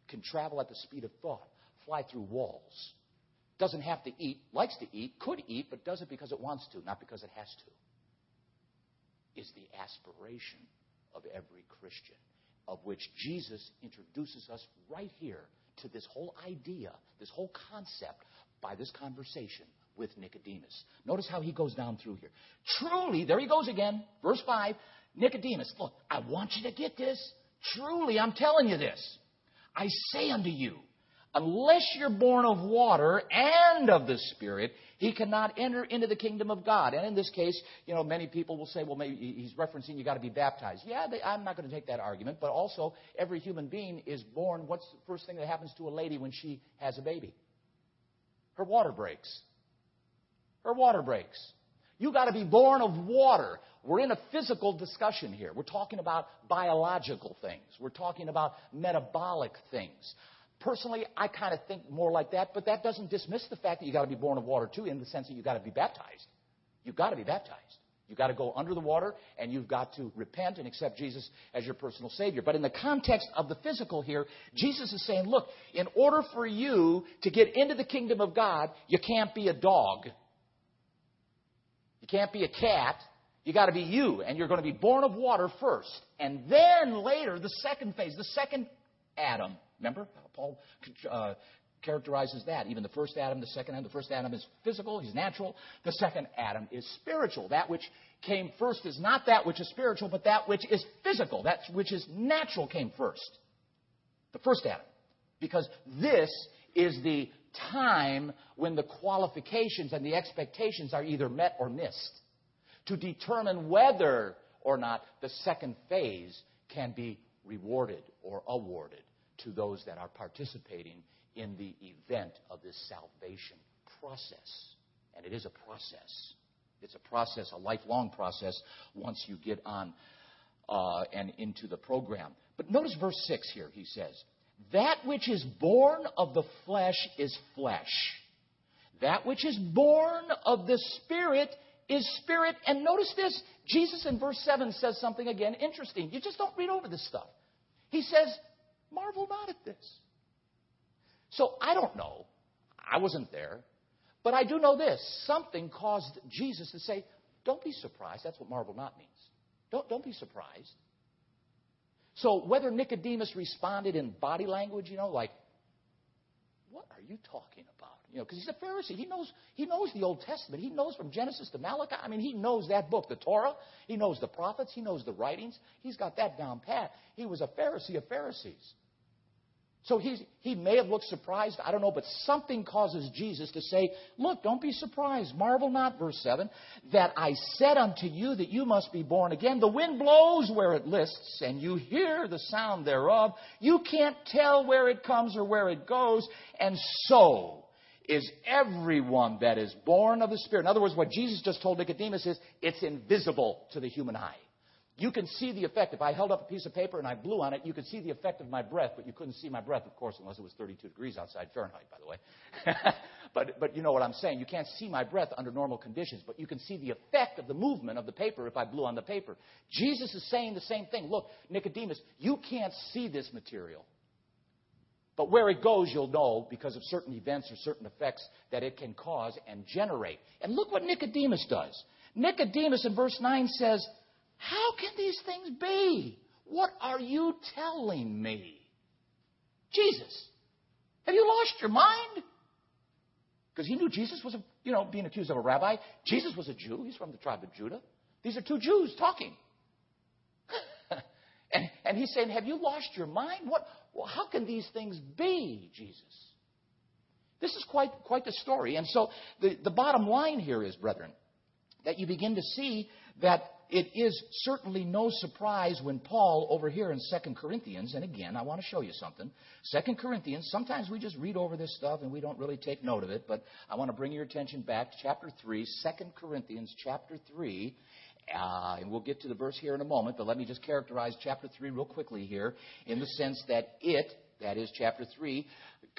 S2: can travel at the speed of thought, fly through walls, doesn't have to eat, likes to eat, could eat, but does it because it wants to, not because it has to, is the aspiration of every Christian, of which Jesus introduces us right here to this whole idea, this whole concept by this conversation with Nicodemus. Notice how he goes down through here. Truly, there he goes again, verse 5. Nicodemus, look, I want you to get this. Truly, I'm telling you this. I say unto you, unless you're born of water and of the Spirit, he cannot enter into the kingdom of God. And in this case, you know, many people will say, well, maybe he's referencing you got to be baptized. Yeah, they, I'm not going to take that argument, but also every human being is born. What's the first thing that happens to a lady when she has a baby? Her water breaks. Her water breaks. You got to be born of water. We're in a physical discussion here. We're talking about biological things. We're talking about metabolic things. Personally, I kind of think more like that, but that doesn't dismiss the fact that you got to be born of water too, in the sense that you got to be baptized. You've got to be baptized. You've got to go under the water and you've got to repent and accept Jesus as your personal Savior. But in the context of the physical here, Jesus is saying, look, in order for you to get into the kingdom of God, you can't be a dog. You can't be a cat. You got to be you, and you're going to be born of water first. And then later, the second phase, the second Adam. Remember? Paul uh, characterizes that. Even the first Adam, the second Adam. The first Adam is physical, he's natural. The second Adam is spiritual. That which came first is not that which is spiritual, but that which is physical. That which is natural came first. The first Adam. Because this is the time when the qualifications and the expectations are either met or missed to determine whether or not the second phase can be rewarded or awarded to those that are participating in the event of this salvation process. And it is a process. It's a process, a lifelong process, once you get on uh, and into the program. But notice verse 6 here, he says, That which is born of the flesh is flesh. That which is born of the Spirit is spirit. And notice this Jesus in verse 7 says something again interesting. You just don't read over this stuff. He says, Marvel not at this. So I don't know. I wasn't there. But I do know this something caused Jesus to say, Don't be surprised. That's what marvel not means. Don't, don't be surprised. So whether Nicodemus responded in body language, you know, like, What are you talking about? You know, because he's a Pharisee. He knows, he knows the Old Testament. He knows from Genesis to Malachi. I mean, he knows that book, the Torah. He knows the prophets. He knows the writings. He's got that down pat. He was a Pharisee of Pharisees. So he's, he may have looked surprised, I don't know, but something causes Jesus to say, Look, don't be surprised. Marvel not, verse 7, that I said unto you that you must be born again. The wind blows where it lists, and you hear the sound thereof. You can't tell where it comes or where it goes, and so is everyone that is born of the Spirit. In other words, what Jesus just told Nicodemus is, it's invisible to the human eye. You can see the effect. If I held up a piece of paper and I blew on it, you could see the effect of my breath, but you couldn't see my breath, of course, unless it was 32 degrees outside Fahrenheit, by the way. but, but you know what I'm saying. You can't see my breath under normal conditions, but you can see the effect of the movement of the paper if I blew on the paper. Jesus is saying the same thing. Look, Nicodemus, you can't see this material. But where it goes, you'll know because of certain events or certain effects that it can cause and generate. And look what Nicodemus does. Nicodemus in verse 9 says, how can these things be? What are you telling me? Jesus, have you lost your mind? Because he knew Jesus was, a, you know, being accused of a rabbi. Jesus was a Jew. He's from the tribe of Judah. These are two Jews talking. and, and he's saying, Have you lost your mind? What, well, how can these things be, Jesus? This is quite, quite the story. And so the, the bottom line here is, brethren, that you begin to see that it is certainly no surprise when Paul, over here in 2 Corinthians, and again, I want to show you something. 2 Corinthians, sometimes we just read over this stuff and we don't really take note of it, but I want to bring your attention back to chapter 3, 2 Corinthians chapter 3. Uh, and we'll get to the verse here in a moment, but let me just characterize chapter 3 real quickly here in the sense that it, that is chapter 3,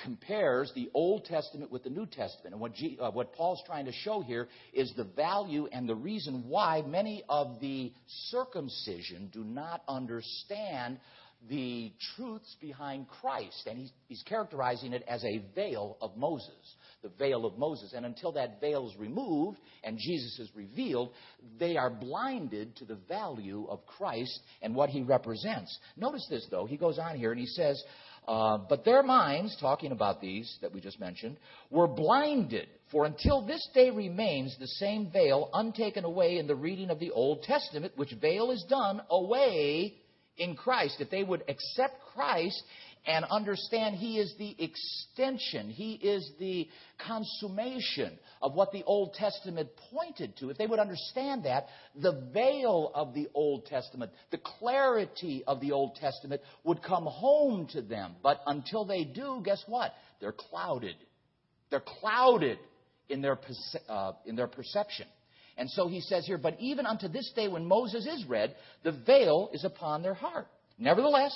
S2: compares the Old Testament with the New Testament. And what, G, uh, what Paul's trying to show here is the value and the reason why many of the circumcision do not understand the truths behind Christ. And he's, he's characterizing it as a veil of Moses the veil of Moses. And until that veil is removed and Jesus is revealed, they are blinded to the value of Christ and what he represents. Notice this, though. He goes on here and he says, uh, but their minds, talking about these that we just mentioned, were blinded. For until this day remains the same veil untaken away in the reading of the Old Testament, which veil is done away in Christ. If they would accept Christ and understand He is the extension, He is the consummation of what the Old Testament pointed to. If they would understand that, the veil of the Old Testament, the clarity of the Old Testament would come home to them. But until they do, guess what? They're clouded. They're clouded in their, uh, in their perception. And so he says here, but even unto this day when Moses is read, the veil is upon their heart. Nevertheless,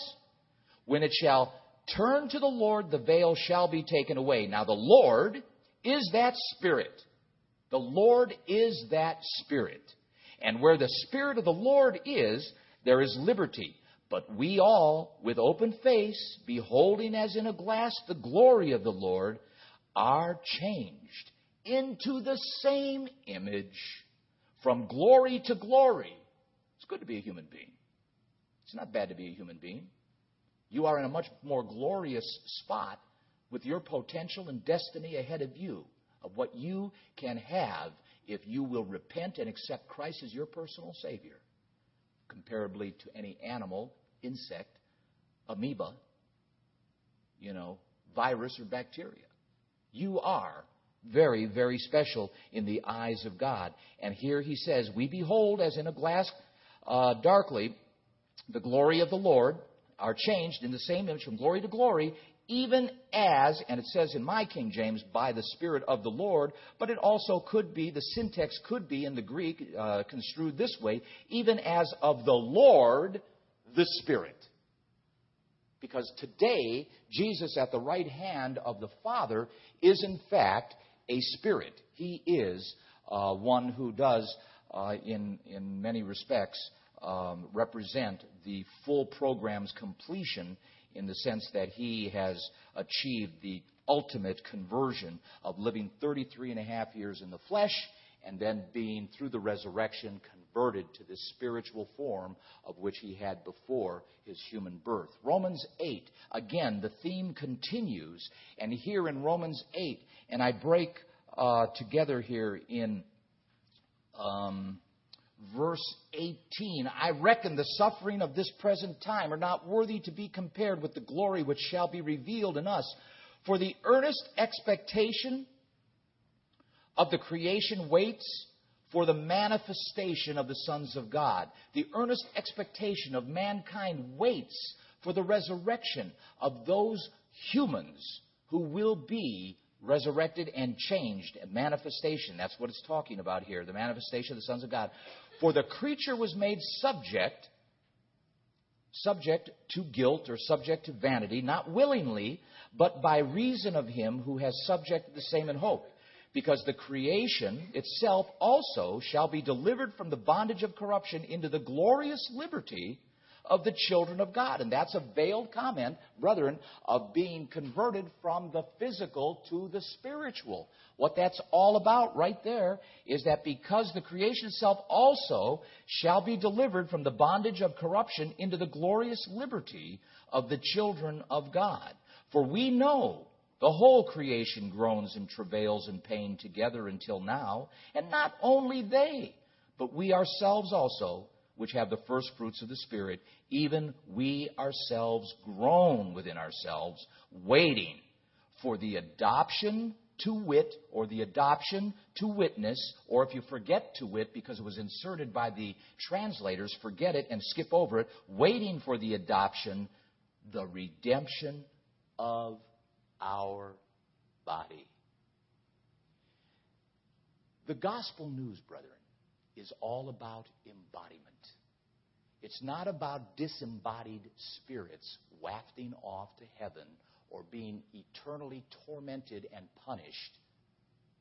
S2: when it shall turn to the Lord, the veil shall be taken away. Now, the Lord is that Spirit. The Lord is that Spirit. And where the Spirit of the Lord is, there is liberty. But we all, with open face, beholding as in a glass the glory of the Lord, are changed into the same image from glory to glory. It's good to be a human being. It's not bad to be a human being. You are in a much more glorious spot with your potential and destiny ahead of you of what you can have if you will repent and accept Christ as your personal Savior, comparably to any animal, insect, amoeba, you know, virus or bacteria. You are very, very special in the eyes of God. And here he says, We behold as in a glass uh, darkly the glory of the Lord are changed in the same image from glory to glory, even as, and it says in my King James, by the Spirit of the Lord, but it also could be, the syntax could be in the Greek uh, construed this way, even as of the Lord, the Spirit. Because today, Jesus at the right hand of the Father is in fact a Spirit. He is uh, one who does, uh, in, in many respects, um, represent the full program's completion in the sense that he has achieved the ultimate conversion of living 33 and a half years in the flesh and then being, through the resurrection, converted to the spiritual form of which he had before his human birth. Romans 8, again, the theme continues. And here in Romans 8, and I break uh, together here in um, verse 18 I reckon the suffering of this present time are not worthy to be compared with the glory which shall be revealed in us. For the earnest expectation of the creation waits for the manifestation of the sons of God. The earnest expectation of mankind waits for the resurrection of those humans who will be resurrected and changed. Manifestation. That's what it's talking about here. The manifestation of the sons of God. For the creature was made subject, subject to guilt or subject to vanity, not willingly, but by reason of him who has subjected the same in hope. Because the creation itself also shall be delivered from the bondage of corruption into the glorious liberty of the children of God. And that's a veiled comment, brethren, of being converted from the physical to the spiritual. What that's all about right there is that because the creation itself also shall be delivered from the bondage of corruption into the glorious liberty of the children of God. For we know the whole creation groans and travails in pain together until now. And not only they, but we ourselves also, which have the first fruits of the Spirit, even we ourselves groan within ourselves, waiting for the adoption to wit, or the adoption to witness, or if you forget to wit because it was inserted by the translators, forget it and skip over it, waiting for the adoption, the redemption of our body. The gospel news, brethren, is all about embodiment. It's not about disembodied spirits wafting off to heaven or being eternally tormented and punished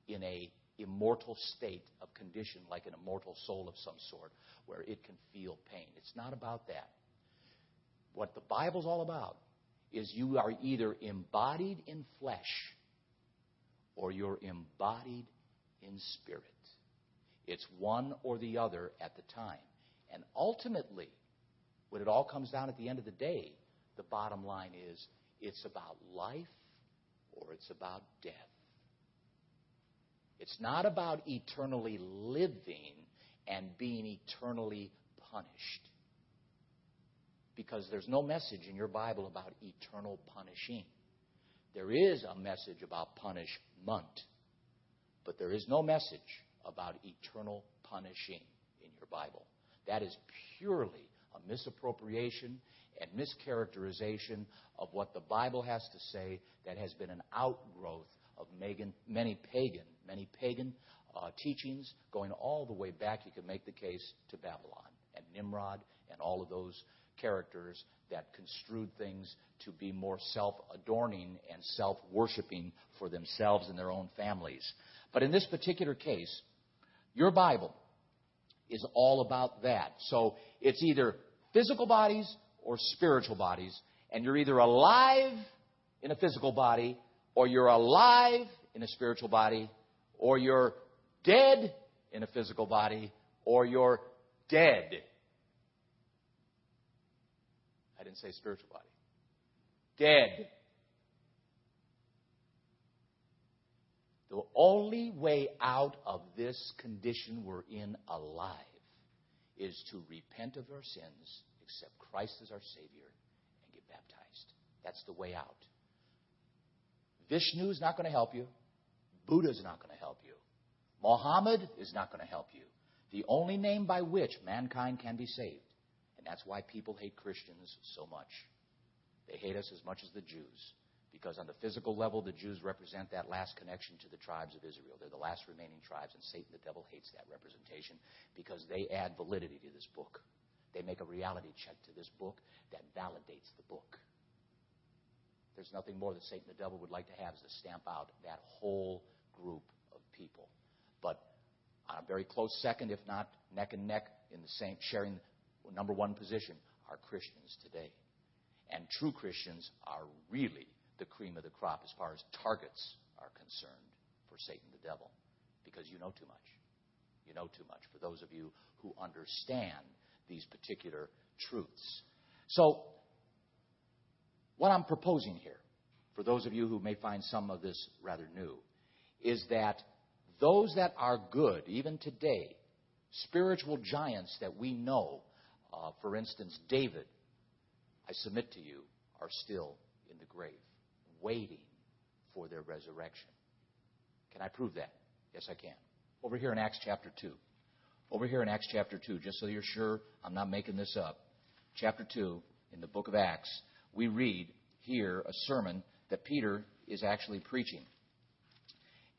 S2: in a immortal state of condition like an immortal soul of some sort where it can feel pain. It's not about that. What the Bible's all about is you are either embodied in flesh or you're embodied in spirit. It's one or the other at the time. And ultimately, when it all comes down at the end of the day, the bottom line is it's about life or it's about death. It's not about eternally living and being eternally punished because there's no message in your Bible about eternal punishing. There is a message about punishment, but there is no message about eternal punishing in your Bible. That is purely a misappropriation and mischaracterization of what the Bible has to say that has been an outgrowth of many pagan, many pagan uh, teachings going all the way back. You can make the case to Babylon and Nimrod and all of those characters that construed things to be more self adorning and self worshiping for themselves and their own families. But in this particular case, your Bible is all about that. So it's either physical bodies or spiritual bodies, and you're either alive in a physical body, or you're alive in a spiritual body, or you're dead in a physical body, or you're dead I didn't say spiritual body. Dead. The only way out of this condition we're in alive is to repent of our sins, accept Christ as our Savior, and get baptized. That's the way out. Vishnu is not going to help you. Buddha is not going to help you. Mohammed is not going to help you. The only name by which mankind can be saved And that's why people hate Christians so much. They hate us as much as the Jews. Because on the physical level, the Jews represent that last connection to the tribes of Israel. They're the last remaining tribes, and Satan, the devil, hates that representation because they add validity to this book. They make a reality check to this book that validates the book. There's nothing more that Satan, the devil, would like to have is to stamp out that whole group of people. But on a very close second, if not neck and neck, in the same sharing number one position are Christians today. And true Christians are really the cream of the crop as far as targets are concerned for Satan the devil because you know too much. You know too much for those of you who understand these particular truths. So, what I'm proposing here, for those of you who may find some of this rather new, is that those that are good, even today, spiritual giants that we know, uh, for instance, David, I submit to you, are still in the grave, waiting for their resurrection. Can I prove that? Yes, I can. Over here in Acts chapter 2. Over here in Acts chapter 2, just so you're sure I'm not making this up. Chapter 2, in the book of Acts, we read here a sermon that Peter is actually preaching.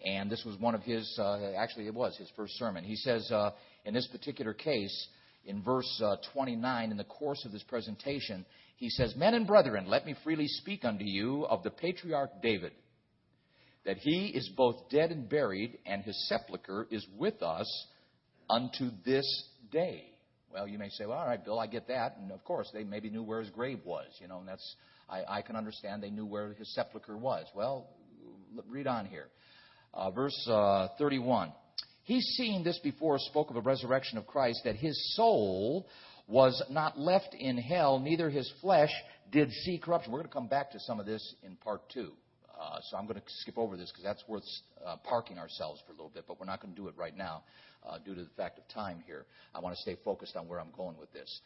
S2: And this was one of his, uh, actually, it was his first sermon. He says, uh, in this particular case, in verse uh, 29, in the course of this presentation, he says, Men and brethren, let me freely speak unto you of the patriarch David, that he is both dead and buried, and his sepulchre is with us unto this day. Well, you may say, well, all right, Bill, I get that. And of course, they maybe knew where his grave was, you know, and that's, I, I can understand they knew where his sepulchre was. Well, read on here. Uh, verse uh, 31. He, seen this before, spoke of a resurrection of Christ, that his soul was not left in hell, neither his flesh did see corruption. We're going to come back to some of this in part two. Uh, so I'm going to skip over this because that's worth uh, parking ourselves for a little bit, but we're not going to do it right now uh, due to the fact of time here. I want to stay focused on where I'm going with this.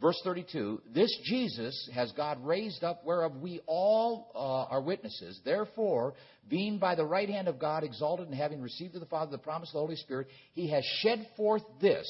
S2: Verse 32 This Jesus has God raised up, whereof we all uh, are witnesses. Therefore, being by the right hand of God exalted and having received of the Father the promise of the Holy Spirit, he has shed forth this,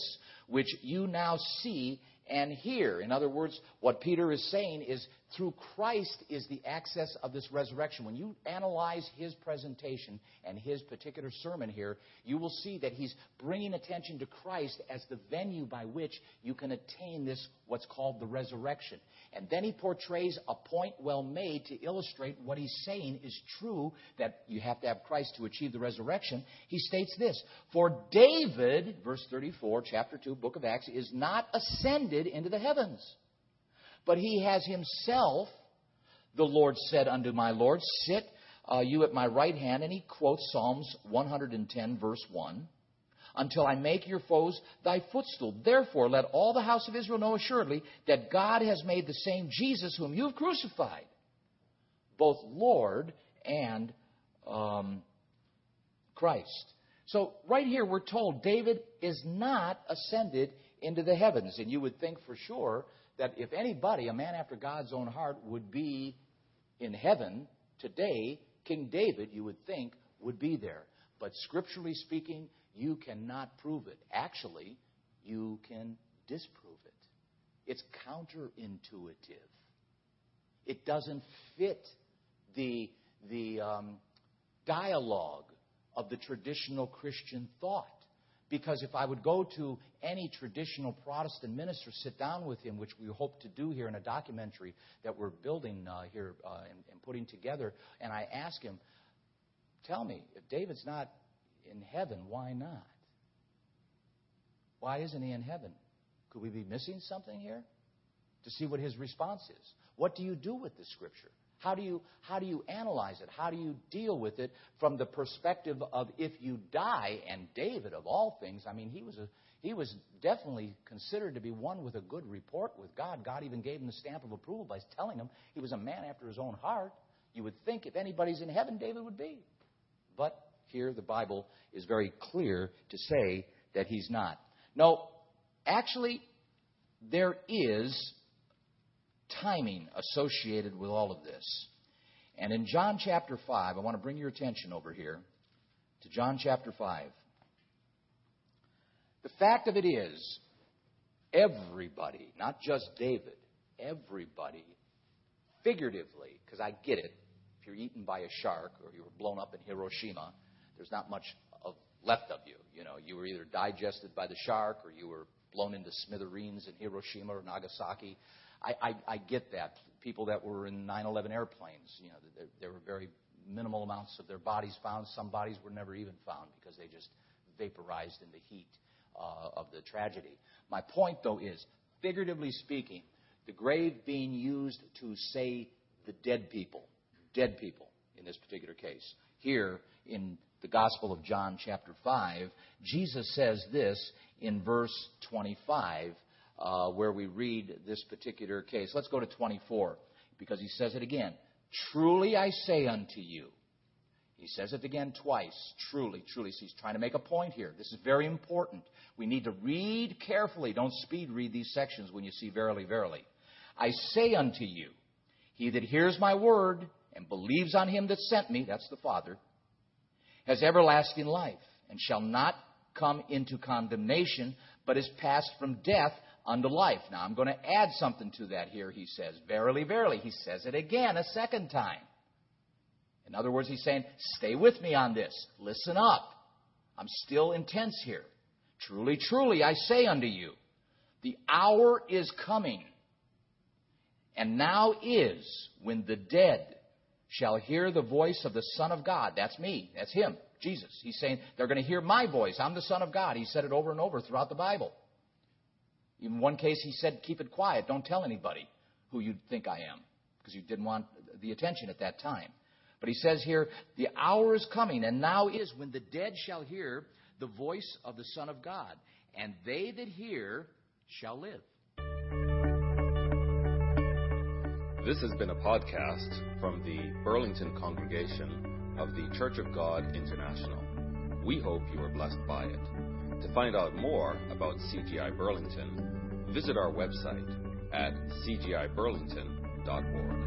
S2: which you now see and hear. In other words, what Peter is saying is through Christ is the access of this resurrection. When you analyze his presentation and his particular sermon here, you will see that he's bringing attention to Christ as the venue by which you can attain this, what's called the resurrection. And then he portrays a point well made to illustrate what he's saying is true, that you have to have Christ to achieve the resurrection. He states this For David, verse 34, chapter 2, book of Acts, is not ascended into the heavens but he has himself, the Lord said unto my Lord, Sit uh, you at my right hand. And he quotes Psalms 110, verse 1 until I make your foes thy footstool. Therefore, let all the house of Israel know assuredly that God has made the same Jesus whom you have crucified, both Lord and um, Christ. So, right here, we're told David is not ascended into the heavens. And you would think for sure that if anybody, a man after God's own heart, would be in heaven today, King David, you would think, would be there. But scripturally speaking, you cannot prove it. Actually, you can disprove it. It's counterintuitive. It doesn't fit the, the um, dialogue of the traditional Christian thought. Because if I would go to any traditional Protestant minister, sit down with him, which we hope to do here in a documentary that we're building uh, here uh, and, and putting together, and I ask him, tell me, if David's not in heaven, why not? Why isn't he in heaven? Could we be missing something here? To see what his response is. What do you do with the scripture? How do you how do you analyze it? How do you deal with it from the perspective of if you die? And David, of all things, I mean, he was a he was definitely considered to be one with a good report with God. God even gave him the stamp of approval by telling him he was a man after his own heart. You would think if anybody's in heaven, David would be. But here the Bible is very clear to say that he's not. No, actually, there is timing associated with all of this. And in John chapter 5, I want to bring your attention over here to John chapter 5. The fact of it is, everybody, not just David, everybody, figuratively, because I get it, if you're eaten by a shark or you were blown up in Hiroshima, there's not much of, left of you. You know, you were either digested by the shark or you were blown into smithereens in Hiroshima or Nagasaki. I, I, I get that. People that were in 9/11 airplanes, you know, there, there were very minimal amounts of their bodies found. Some bodies were never even found because they just vaporized in the heat uh, of the tragedy. My point, though, is, figuratively speaking, the grave being used to say the dead people, dead people in this particular case. Here in the Gospel of John, chapter 5, Jesus says this in verse 25, uh, where we read this particular case. Let's go to 24, because he says it again. Truly I say unto you, he says it again twice. Truly, truly. So he's trying to make a point here. This is very important. We need to read carefully. Don't speed read these sections when you see verily, verily. I say unto you, he that hears my word and believes on him that sent me, that's the Father, has everlasting life and shall not come into condemnation, but is passed from death unto life. Now I'm going to add something to that here, he says. Verily, verily. He says it again a second time. In other words, he's saying, stay with me on this. Listen up. I'm still intense here. Truly, truly, I say unto you, the hour is coming, and now is, when the dead shall hear the voice of the Son of God. That's me. That's him, Jesus. He's saying, they're going to hear my voice. I'm the Son of God. He said it over and over throughout the Bible. In one case, he said, keep it quiet. Don't tell anybody who you think I am, because you didn't want the attention at that time. But he says here, the hour is coming, and now is, when the dead shall hear the voice of the Son of God, and they that hear shall live.
S1: This has been a podcast from the Burlington congregation of the Church of God International. We hope you are blessed by it. To find out more about CGI Burlington, visit our website at cgiburlington.org.